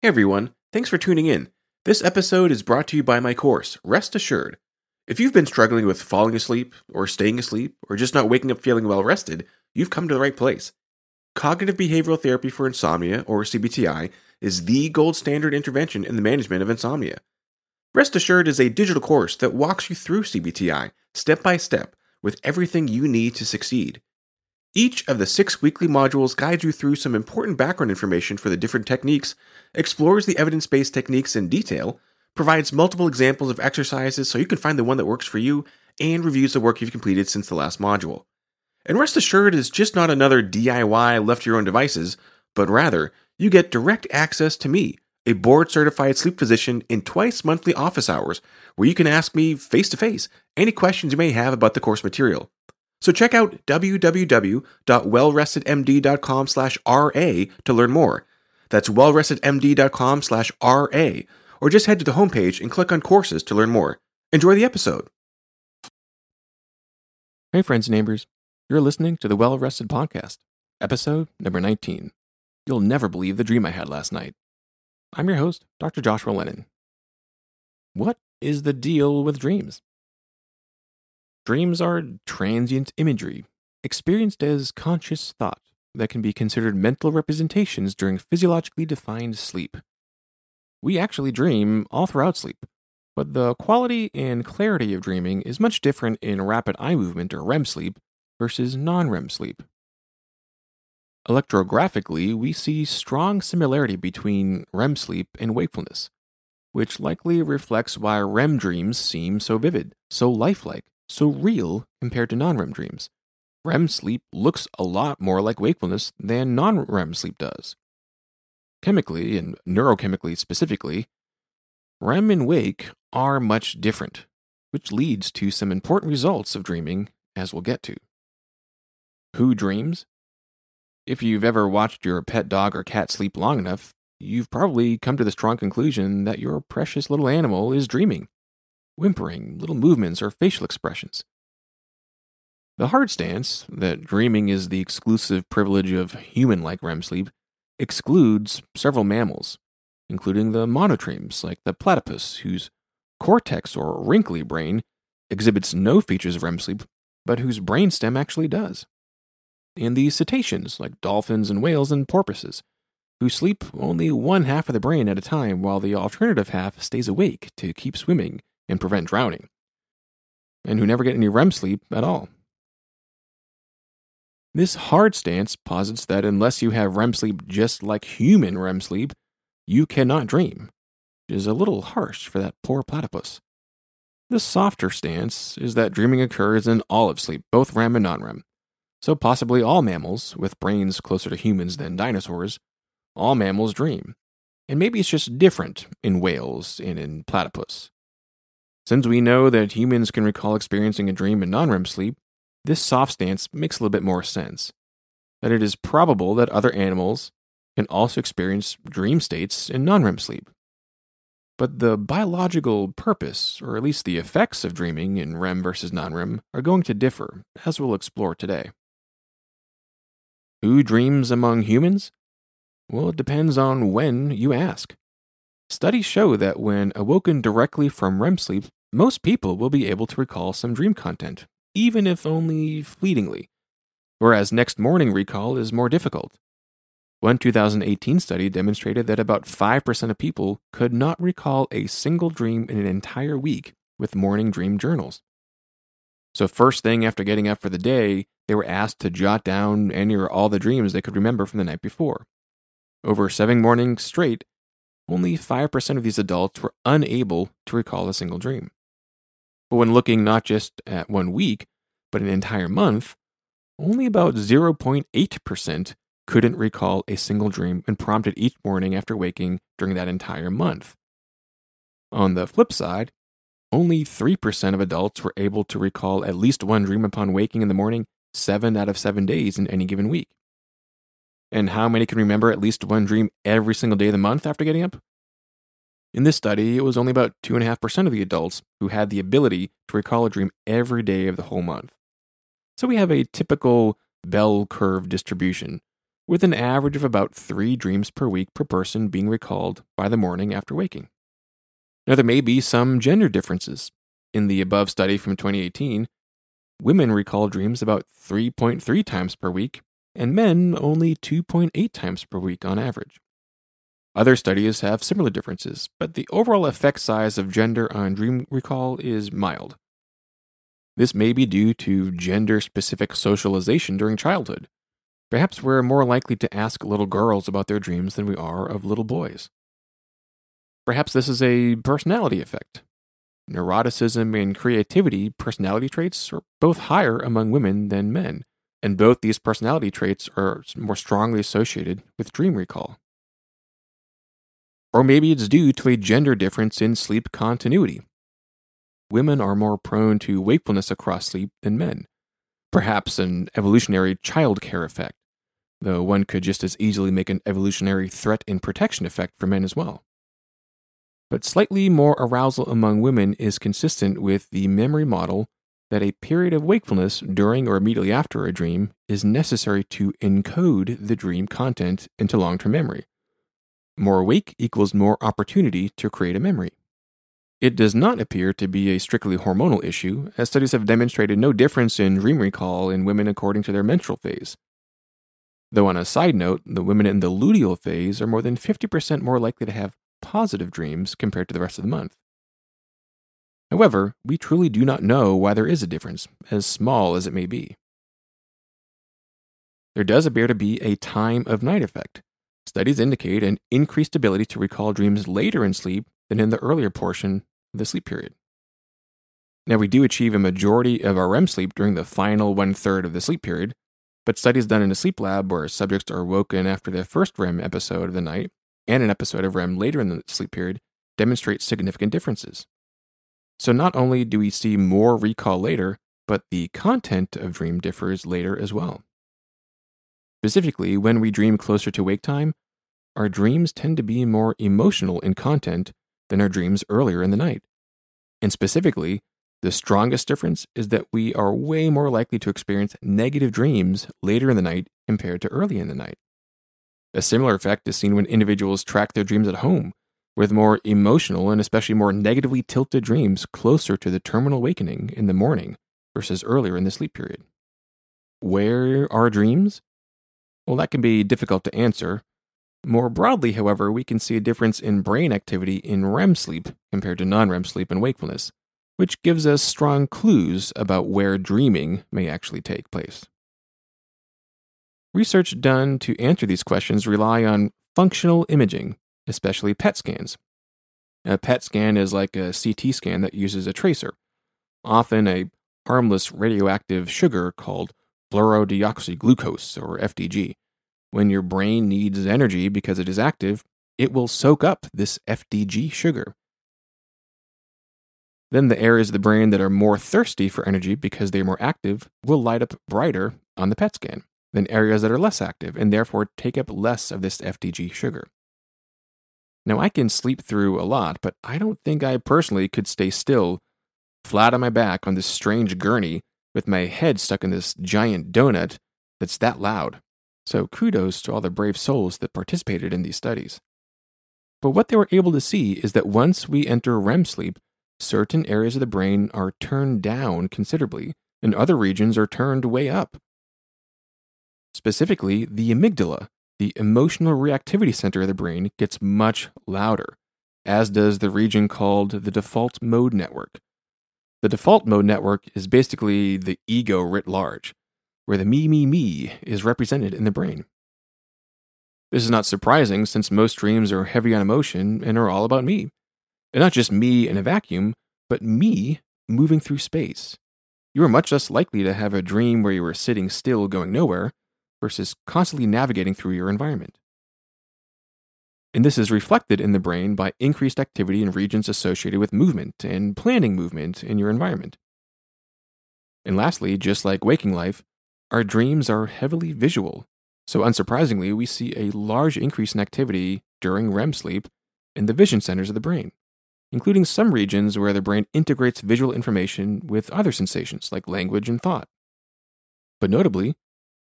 Hey everyone, thanks for tuning in. This episode is brought to you by my course, Rest Assured. If you've been struggling with falling asleep, or staying asleep, or just not waking up feeling well rested, you've come to the right place. Cognitive behavioral therapy for insomnia, or CBTI, is the gold standard intervention in the management of insomnia. Rest Assured is a digital course that walks you through CBTI step by step with everything you need to succeed. Each of the six weekly modules guides you through some important background information for the different techniques, explores the evidence based techniques in detail, provides multiple examples of exercises so you can find the one that works for you, and reviews the work you've completed since the last module. And rest assured, it's just not another DIY left to your own devices, but rather, you get direct access to me, a board certified sleep physician, in twice monthly office hours, where you can ask me face to face any questions you may have about the course material. So check out www.wellrestedmd.com slash RA to learn more. That's wellrestedmd.com slash RA, or just head to the homepage and click on courses to learn more. Enjoy the episode. Hey, friends and neighbors. You're listening to the Well Rested Podcast, episode number 19. You'll never believe the dream I had last night. I'm your host, Dr. Joshua Lennon. What is the deal with dreams? Dreams are transient imagery, experienced as conscious thought that can be considered mental representations during physiologically defined sleep. We actually dream all throughout sleep, but the quality and clarity of dreaming is much different in rapid eye movement or REM sleep versus non REM sleep. Electrographically, we see strong similarity between REM sleep and wakefulness, which likely reflects why REM dreams seem so vivid, so lifelike, so real compared to non REM dreams. REM sleep looks a lot more like wakefulness than non REM sleep does. Chemically and neurochemically specifically, REM and wake are much different, which leads to some important results of dreaming, as we'll get to. Who dreams? If you've ever watched your pet dog or cat sleep long enough, you've probably come to the strong conclusion that your precious little animal is dreaming, whimpering, little movements, or facial expressions. The hard stance, that dreaming is the exclusive privilege of human like REM sleep, excludes several mammals, including the monotremes like the platypus, whose cortex or wrinkly brain exhibits no features of REM sleep, but whose brainstem actually does and the cetaceans, like dolphins and whales and porpoises, who sleep only one half of the brain at a time while the alternative half stays awake to keep swimming and prevent drowning, and who never get any REM sleep at all. This hard stance posits that unless you have REM sleep just like human REM sleep, you cannot dream, which is a little harsh for that poor platypus. The softer stance is that dreaming occurs in all of sleep, both REM and non REM, so, possibly all mammals, with brains closer to humans than dinosaurs, all mammals dream. And maybe it's just different in whales and in platypus. Since we know that humans can recall experiencing a dream in non REM sleep, this soft stance makes a little bit more sense. That it is probable that other animals can also experience dream states in non REM sleep. But the biological purpose, or at least the effects of dreaming in REM versus non REM, are going to differ, as we'll explore today. Who dreams among humans? Well, it depends on when you ask. Studies show that when awoken directly from REM sleep, most people will be able to recall some dream content, even if only fleetingly, whereas next morning recall is more difficult. One 2018 study demonstrated that about 5% of people could not recall a single dream in an entire week with morning dream journals. So, first thing after getting up for the day, they were asked to jot down any or all the dreams they could remember from the night before. Over seven mornings straight, only 5% of these adults were unable to recall a single dream. But when looking not just at one week, but an entire month, only about 0.8% couldn't recall a single dream and prompted each morning after waking during that entire month. On the flip side, only 3% of adults were able to recall at least one dream upon waking in the morning, seven out of seven days in any given week. And how many can remember at least one dream every single day of the month after getting up? In this study, it was only about 2.5% of the adults who had the ability to recall a dream every day of the whole month. So we have a typical bell curve distribution, with an average of about three dreams per week per person being recalled by the morning after waking. Now, there may be some gender differences. In the above study from 2018, women recall dreams about 3.3 times per week, and men only 2.8 times per week on average. Other studies have similar differences, but the overall effect size of gender on dream recall is mild. This may be due to gender specific socialization during childhood. Perhaps we're more likely to ask little girls about their dreams than we are of little boys. Perhaps this is a personality effect. Neuroticism and creativity personality traits are both higher among women than men, and both these personality traits are more strongly associated with dream recall. Or maybe it's due to a gender difference in sleep continuity. Women are more prone to wakefulness across sleep than men, perhaps an evolutionary childcare effect, though one could just as easily make an evolutionary threat and protection effect for men as well. But slightly more arousal among women is consistent with the memory model that a period of wakefulness during or immediately after a dream is necessary to encode the dream content into long term memory. More awake equals more opportunity to create a memory. It does not appear to be a strictly hormonal issue, as studies have demonstrated no difference in dream recall in women according to their menstrual phase. Though, on a side note, the women in the luteal phase are more than 50% more likely to have positive dreams compared to the rest of the month. However, we truly do not know why there is a difference, as small as it may be. There does appear to be a time of night effect, Studies indicate an increased ability to recall dreams later in sleep than in the earlier portion of the sleep period. Now, we do achieve a majority of our REM sleep during the final one third of the sleep period, but studies done in a sleep lab where subjects are woken after their first REM episode of the night and an episode of REM later in the sleep period demonstrate significant differences. So, not only do we see more recall later, but the content of dream differs later as well. Specifically, when we dream closer to wake time, our dreams tend to be more emotional in content than our dreams earlier in the night. And specifically, the strongest difference is that we are way more likely to experience negative dreams later in the night compared to early in the night. A similar effect is seen when individuals track their dreams at home, with more emotional and especially more negatively tilted dreams closer to the terminal awakening in the morning versus earlier in the sleep period. Where are dreams? Well, that can be difficult to answer. More broadly, however, we can see a difference in brain activity in REM sleep compared to non REM sleep and wakefulness, which gives us strong clues about where dreaming may actually take place. Research done to answer these questions rely on functional imaging, especially PET scans. A PET scan is like a CT scan that uses a tracer, often a harmless radioactive sugar called fluorodeoxyglucose, or FDG. When your brain needs energy because it is active, it will soak up this FDG sugar. Then the areas of the brain that are more thirsty for energy because they are more active will light up brighter on the PET scan than areas that are less active and therefore take up less of this FDG sugar. Now, I can sleep through a lot, but I don't think I personally could stay still, flat on my back on this strange gurney with my head stuck in this giant donut that's that loud. So kudos to all the brave souls that participated in these studies. But what they were able to see is that once we enter REM sleep, certain areas of the brain are turned down considerably, and other regions are turned way up. Specifically, the amygdala, the emotional reactivity center of the brain, gets much louder, as does the region called the default mode network, the default mode network is basically the ego writ large, where the me, me, me is represented in the brain. This is not surprising since most dreams are heavy on emotion and are all about me. And not just me in a vacuum, but me moving through space. You are much less likely to have a dream where you are sitting still going nowhere versus constantly navigating through your environment and this is reflected in the brain by increased activity in regions associated with movement and planning movement in your environment. And lastly, just like waking life, our dreams are heavily visual, so unsurprisingly, we see a large increase in activity during REM sleep in the vision centers of the brain, including some regions where the brain integrates visual information with other sensations like language and thought. But notably,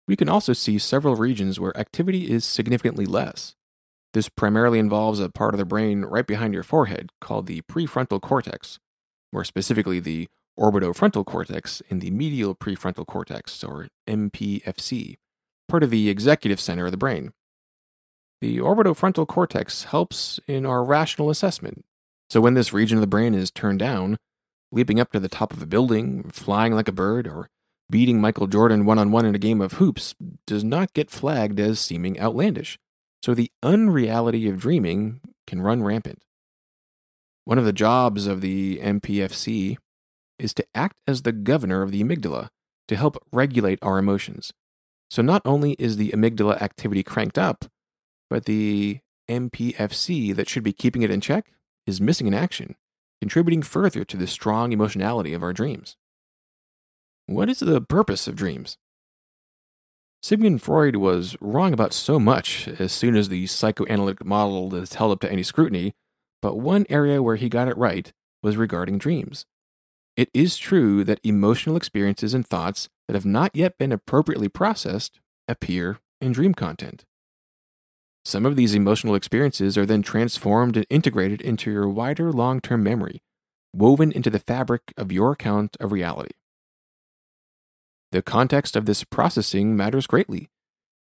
We can also see several regions where activity is significantly less. This primarily involves a part of the brain right behind your forehead called the prefrontal cortex, more specifically the orbitofrontal cortex and the medial prefrontal cortex, or MPFC, part of the executive center of the brain. The orbitofrontal cortex helps in our rational assessment. So when this region of the brain is turned down, leaping up to the top of a building, flying like a bird, or beating Michael Jordan one on one in a game of hoops does not get flagged as seeming outlandish. So the unreality of dreaming can run rampant. One of the jobs of the MPFC is to act as the governor of the amygdala to help regulate our emotions. So not only is the amygdala activity cranked up, but the MPFC that should be keeping it in check is missing in action, contributing further to the strong emotionality of our dreams. What is the purpose of dreams? Sigmund Freud was wrong about so much as soon as the psychoanalytic model is held up to any scrutiny, but one area where he got it right was regarding dreams. It is true that emotional experiences and thoughts that have not yet been appropriately processed appear in dream content. Some of these emotional experiences are then transformed and integrated into your wider long term memory, woven into the fabric of your account of reality. The context of this processing matters greatly.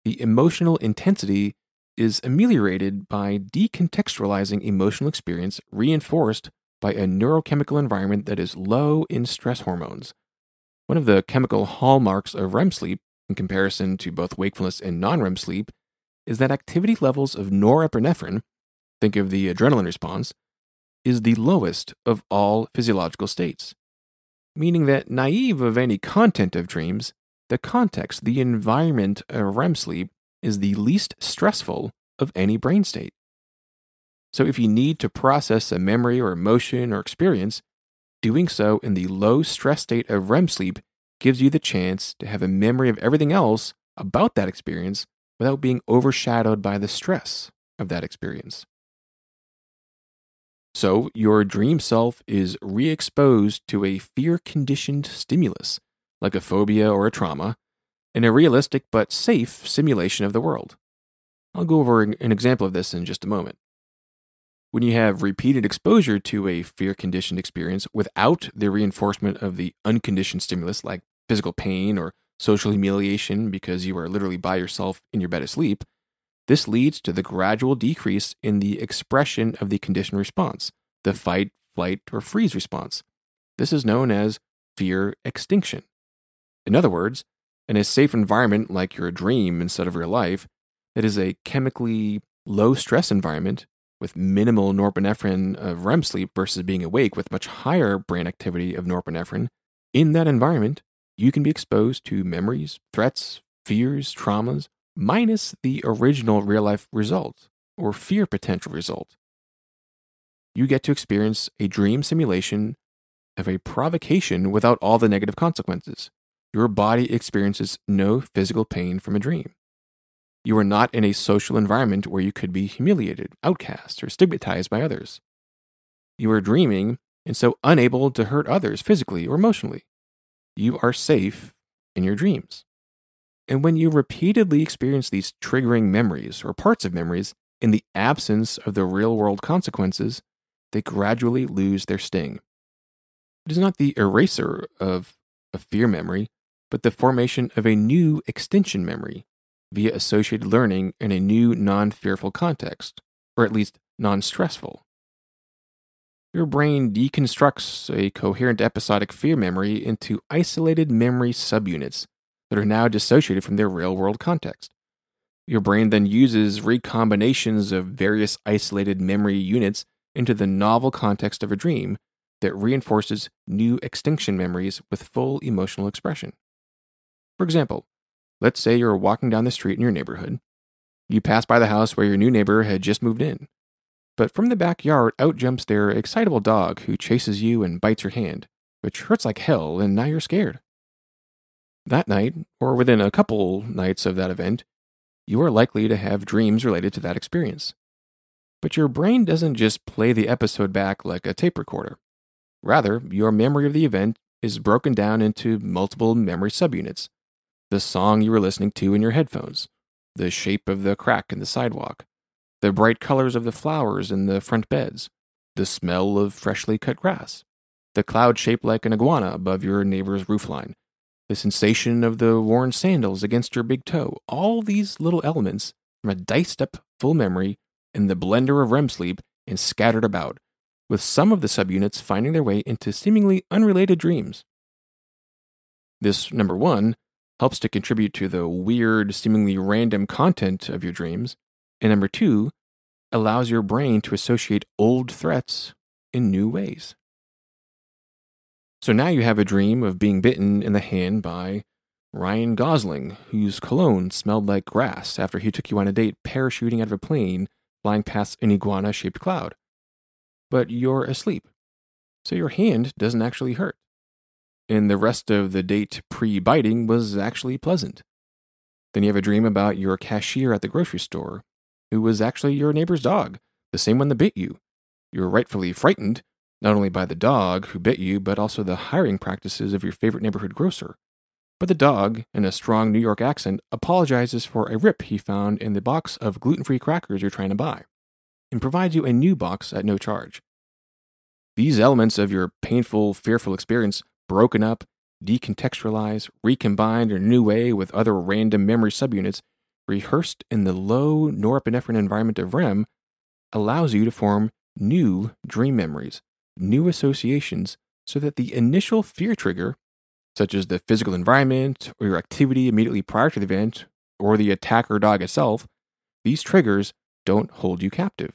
The emotional intensity is ameliorated by decontextualizing emotional experience reinforced by a neurochemical environment that is low in stress hormones. One of the chemical hallmarks of REM sleep, in comparison to both wakefulness and non REM sleep, is that activity levels of norepinephrine, think of the adrenaline response, is the lowest of all physiological states. Meaning that, naive of any content of dreams, the context, the environment of REM sleep is the least stressful of any brain state. So if you need to process a memory or emotion or experience, doing so in the low stress state of REM sleep gives you the chance to have a memory of everything else about that experience without being overshadowed by the stress of that experience. So, your dream self is re exposed to a fear conditioned stimulus, like a phobia or a trauma, in a realistic but safe simulation of the world. I'll go over an example of this in just a moment. When you have repeated exposure to a fear conditioned experience without the reinforcement of the unconditioned stimulus like physical pain or social humiliation because you are literally by yourself in your bed asleep, this leads to the gradual decrease in the expression of the conditioned response, the fight, flight, or freeze response. This is known as fear extinction. In other words, in a safe environment like your dream instead of real life, that is a chemically low stress environment, with minimal norepinephrine of REM sleep versus being awake with much higher brain activity of norepinephrine, in that environment, you can be exposed to memories, threats, fears, traumas, minus the original real life result or fear potential result. You get to experience a dream simulation of a provocation without all the negative consequences. Your body experiences no physical pain from a dream. You are not in a social environment where you could be humiliated, outcast, or stigmatized by others. You are dreaming and so unable to hurt others physically or emotionally. You are safe in your dreams. And when you repeatedly experience these triggering memories or parts of memories in the absence of the real world consequences, they gradually lose their sting. It is not the eraser of a fear memory, but the formation of a new extinction memory via associated learning in a new non fearful context, or at least non stressful. Your brain deconstructs a coherent episodic fear memory into isolated memory subunits that are now dissociated from their real world context. Your brain then uses recombinations of various isolated memory units into the novel context of a dream that reinforces new extinction memories with full emotional expression. For example, Let's say you're walking down the street in your neighborhood. You pass by the house where your new neighbor had just moved in. But from the backyard out jumps their excitable dog who chases you and bites your hand, which hurts like hell, and now you're scared. That night, or within a couple nights of that event, you are likely to have dreams related to that experience. But your brain doesn't just play the episode back like a tape recorder. Rather, your memory of the event is broken down into multiple memory subunits the song you were listening to in your headphones, the shape of the crack in the sidewalk, the bright colors of the flowers in the front beds, the smell of freshly cut grass, the cloud shaped like an iguana above your neighbor's roofline, the sensation of the worn sandals against your big toe. All these little elements from a diced up full memory in the blender of REM sleep and scattered about, with some of the subunits finding their way into seemingly unrelated dreams. This, number one, helps to contribute to the weird, seemingly random content of your dreams, and number two, allows your brain to associate old threats in new ways. So now you have a dream of being bitten in the hand by Ryan Gosling, whose cologne smelled like grass after he took you on a date parachuting out of a plane flying past an iguana shaped cloud. But you're asleep, so your hand doesn't actually hurt. And the rest of the date pre biting was actually pleasant. Then you have a dream about your cashier at the grocery store, who was actually your neighbor's dog, the same one that bit you. You're rightfully frightened, not only by the dog who bit you, but also the hiring practices of your favorite neighborhood grocer. But the dog, in a strong New York accent, apologizes for a rip he found in the box of gluten free crackers you're trying to buy, and provides you a new box at no charge. These elements of your painful, fearful experience, broken up, decontextualized, recombined in a new way with other random memory subunits, rehearsed in the low norepinephrine environment of REM, allows you to form new dream memories new associations so that the initial fear trigger, such as the physical environment or your activity immediately prior to the event or the attacker dog itself, these triggers don't hold you captive.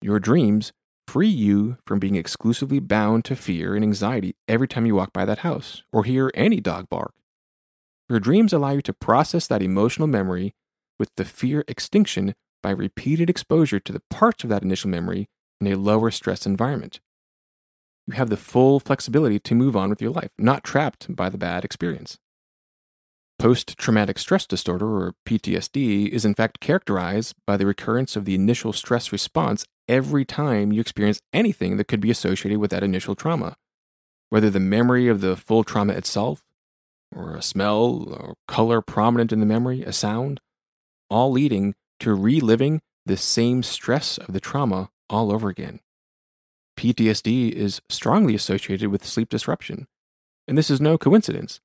Your dreams free you from being exclusively bound to fear and anxiety every time you walk by that house or hear any dog bark. Your dreams allow you to process that emotional memory with the fear extinction by repeated exposure to the parts of that initial memory in a lower stress environment you have the full flexibility to move on with your life, not trapped by the bad experience. Post traumatic stress disorder, or PTSD, is in fact characterized by the recurrence of the initial stress response every time you experience anything that could be associated with that initial trauma. Whether the memory of the full trauma itself, or a smell or color prominent in the memory, a sound, all leading to reliving the same stress of the trauma all over again. PTSD is strongly associated with sleep disruption. And this is no coincidence.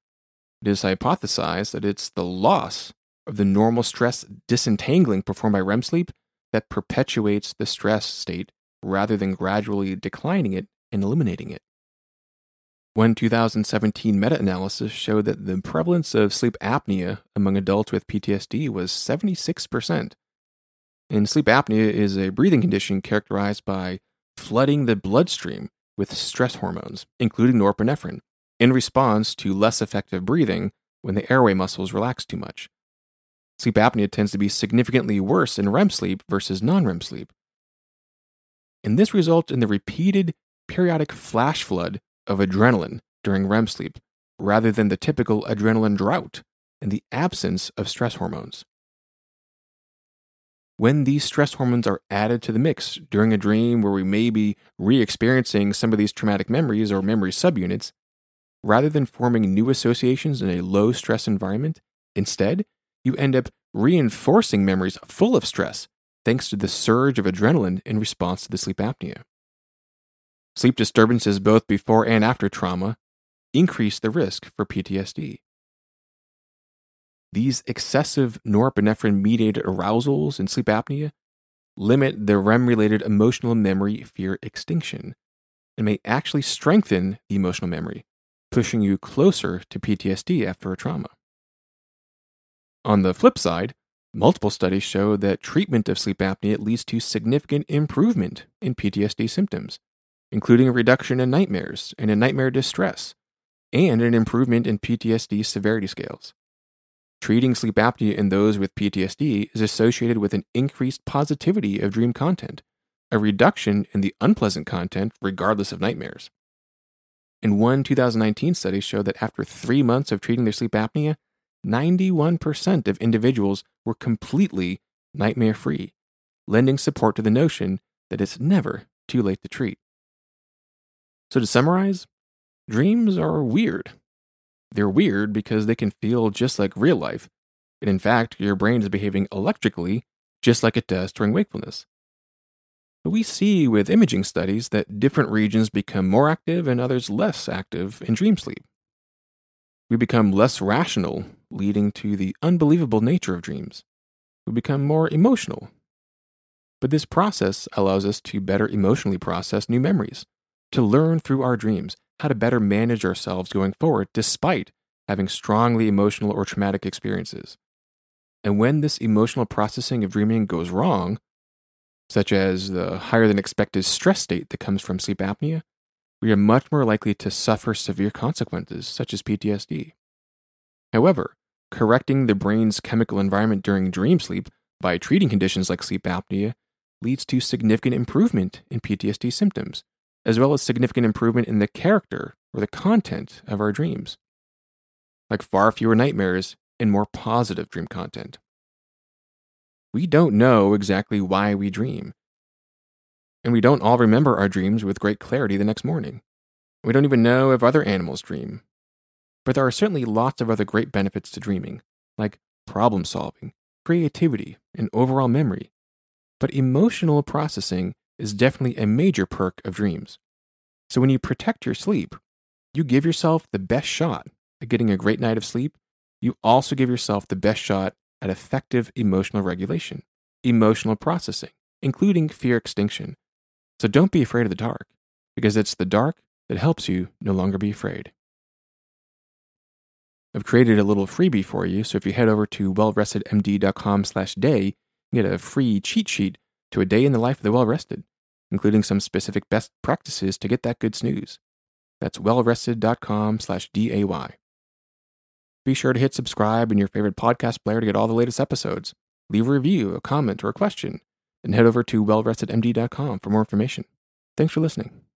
It is hypothesized that it's the loss of the normal stress disentangling performed by REM sleep that perpetuates the stress state rather than gradually declining it and eliminating it. One 2017 meta analysis showed that the prevalence of sleep apnea among adults with PTSD was 76%. And sleep apnea is a breathing condition characterized by flooding the bloodstream with stress hormones, including norepinephrine, in response to less effective breathing when the airway muscles relax too much. Sleep apnea tends to be significantly worse in REM sleep versus non REM sleep. And this results in the repeated periodic flash flood of adrenaline during REM sleep rather than the typical adrenaline drought and the absence of stress hormones. When these stress hormones are added to the mix during a dream where we may be re experiencing some of these traumatic memories or memory subunits, rather than forming new associations in a low stress environment, instead, you end up reinforcing memories full of stress thanks to the surge of adrenaline in response to the sleep apnea. Sleep disturbances both before and after trauma increase the risk for PTSD. These excessive norepinephrine mediated arousals in sleep apnea limit the REM related emotional memory fear extinction and may actually strengthen the emotional memory, pushing you closer to PTSD after a trauma. On the flip side, multiple studies show that treatment of sleep apnea leads to significant improvement in PTSD symptoms, including a reduction in nightmares and in nightmare distress, and an improvement in PTSD severity scales. Treating sleep apnea in those with PTSD is associated with an increased positivity of dream content, a reduction in the unpleasant content regardless of nightmares. In one 2019 study showed that after three months of treating their sleep apnea, 91% of individuals were completely nightmare free, lending support to the notion that it's never too late to treat. So, to summarize, dreams are weird They're weird because they can feel just like real life. And in fact, your brain is behaving electrically just like it does during wakefulness. But we see with imaging studies that different regions become more active and others less active in dream sleep. We become less rational, leading to the unbelievable nature of dreams. We become more emotional. But this process allows us to better emotionally process new memories, to learn through our dreams how to better manage ourselves going forward despite having strongly emotional or traumatic experiences. And when this emotional processing of dreaming goes wrong, such as the higher than expected stress state that comes from sleep apnea, we are much more likely to suffer severe consequences, such as PTSD. However, correcting the brain's chemical environment during dream sleep by treating conditions like sleep apnea leads to significant improvement in PTSD symptoms, as well as significant improvement in the character or the content of our dreams, like far fewer nightmares and more positive dream content. We don't know exactly why we dream, and we don't all remember our dreams with great clarity the next morning. We don't even know if other animals dream. But there are certainly lots of other great benefits to dreaming, like problem solving, creativity, and overall memory. But emotional processing is definitely a major perk of dreams. So when you protect your sleep, you give yourself the best shot at getting a great night of sleep. You also give yourself the best shot at effective emotional regulation, emotional processing, including fear extinction, so don't be afraid of the dark, because it's the dark that helps you no longer be afraid. I've created a little freebie for you, so if you head over to wellrestedmd.com slash day, you get a free cheat sheet to a day in the life of the well-rested, including some specific best practices to get that good snooze. That's wellrested.com slash D-A-Y. Be sure to hit subscribe in your favorite podcast player to get all the latest episodes. Leave a review, a comment, or a question, and head over to wellrestedmd.com for more information. Thanks for listening.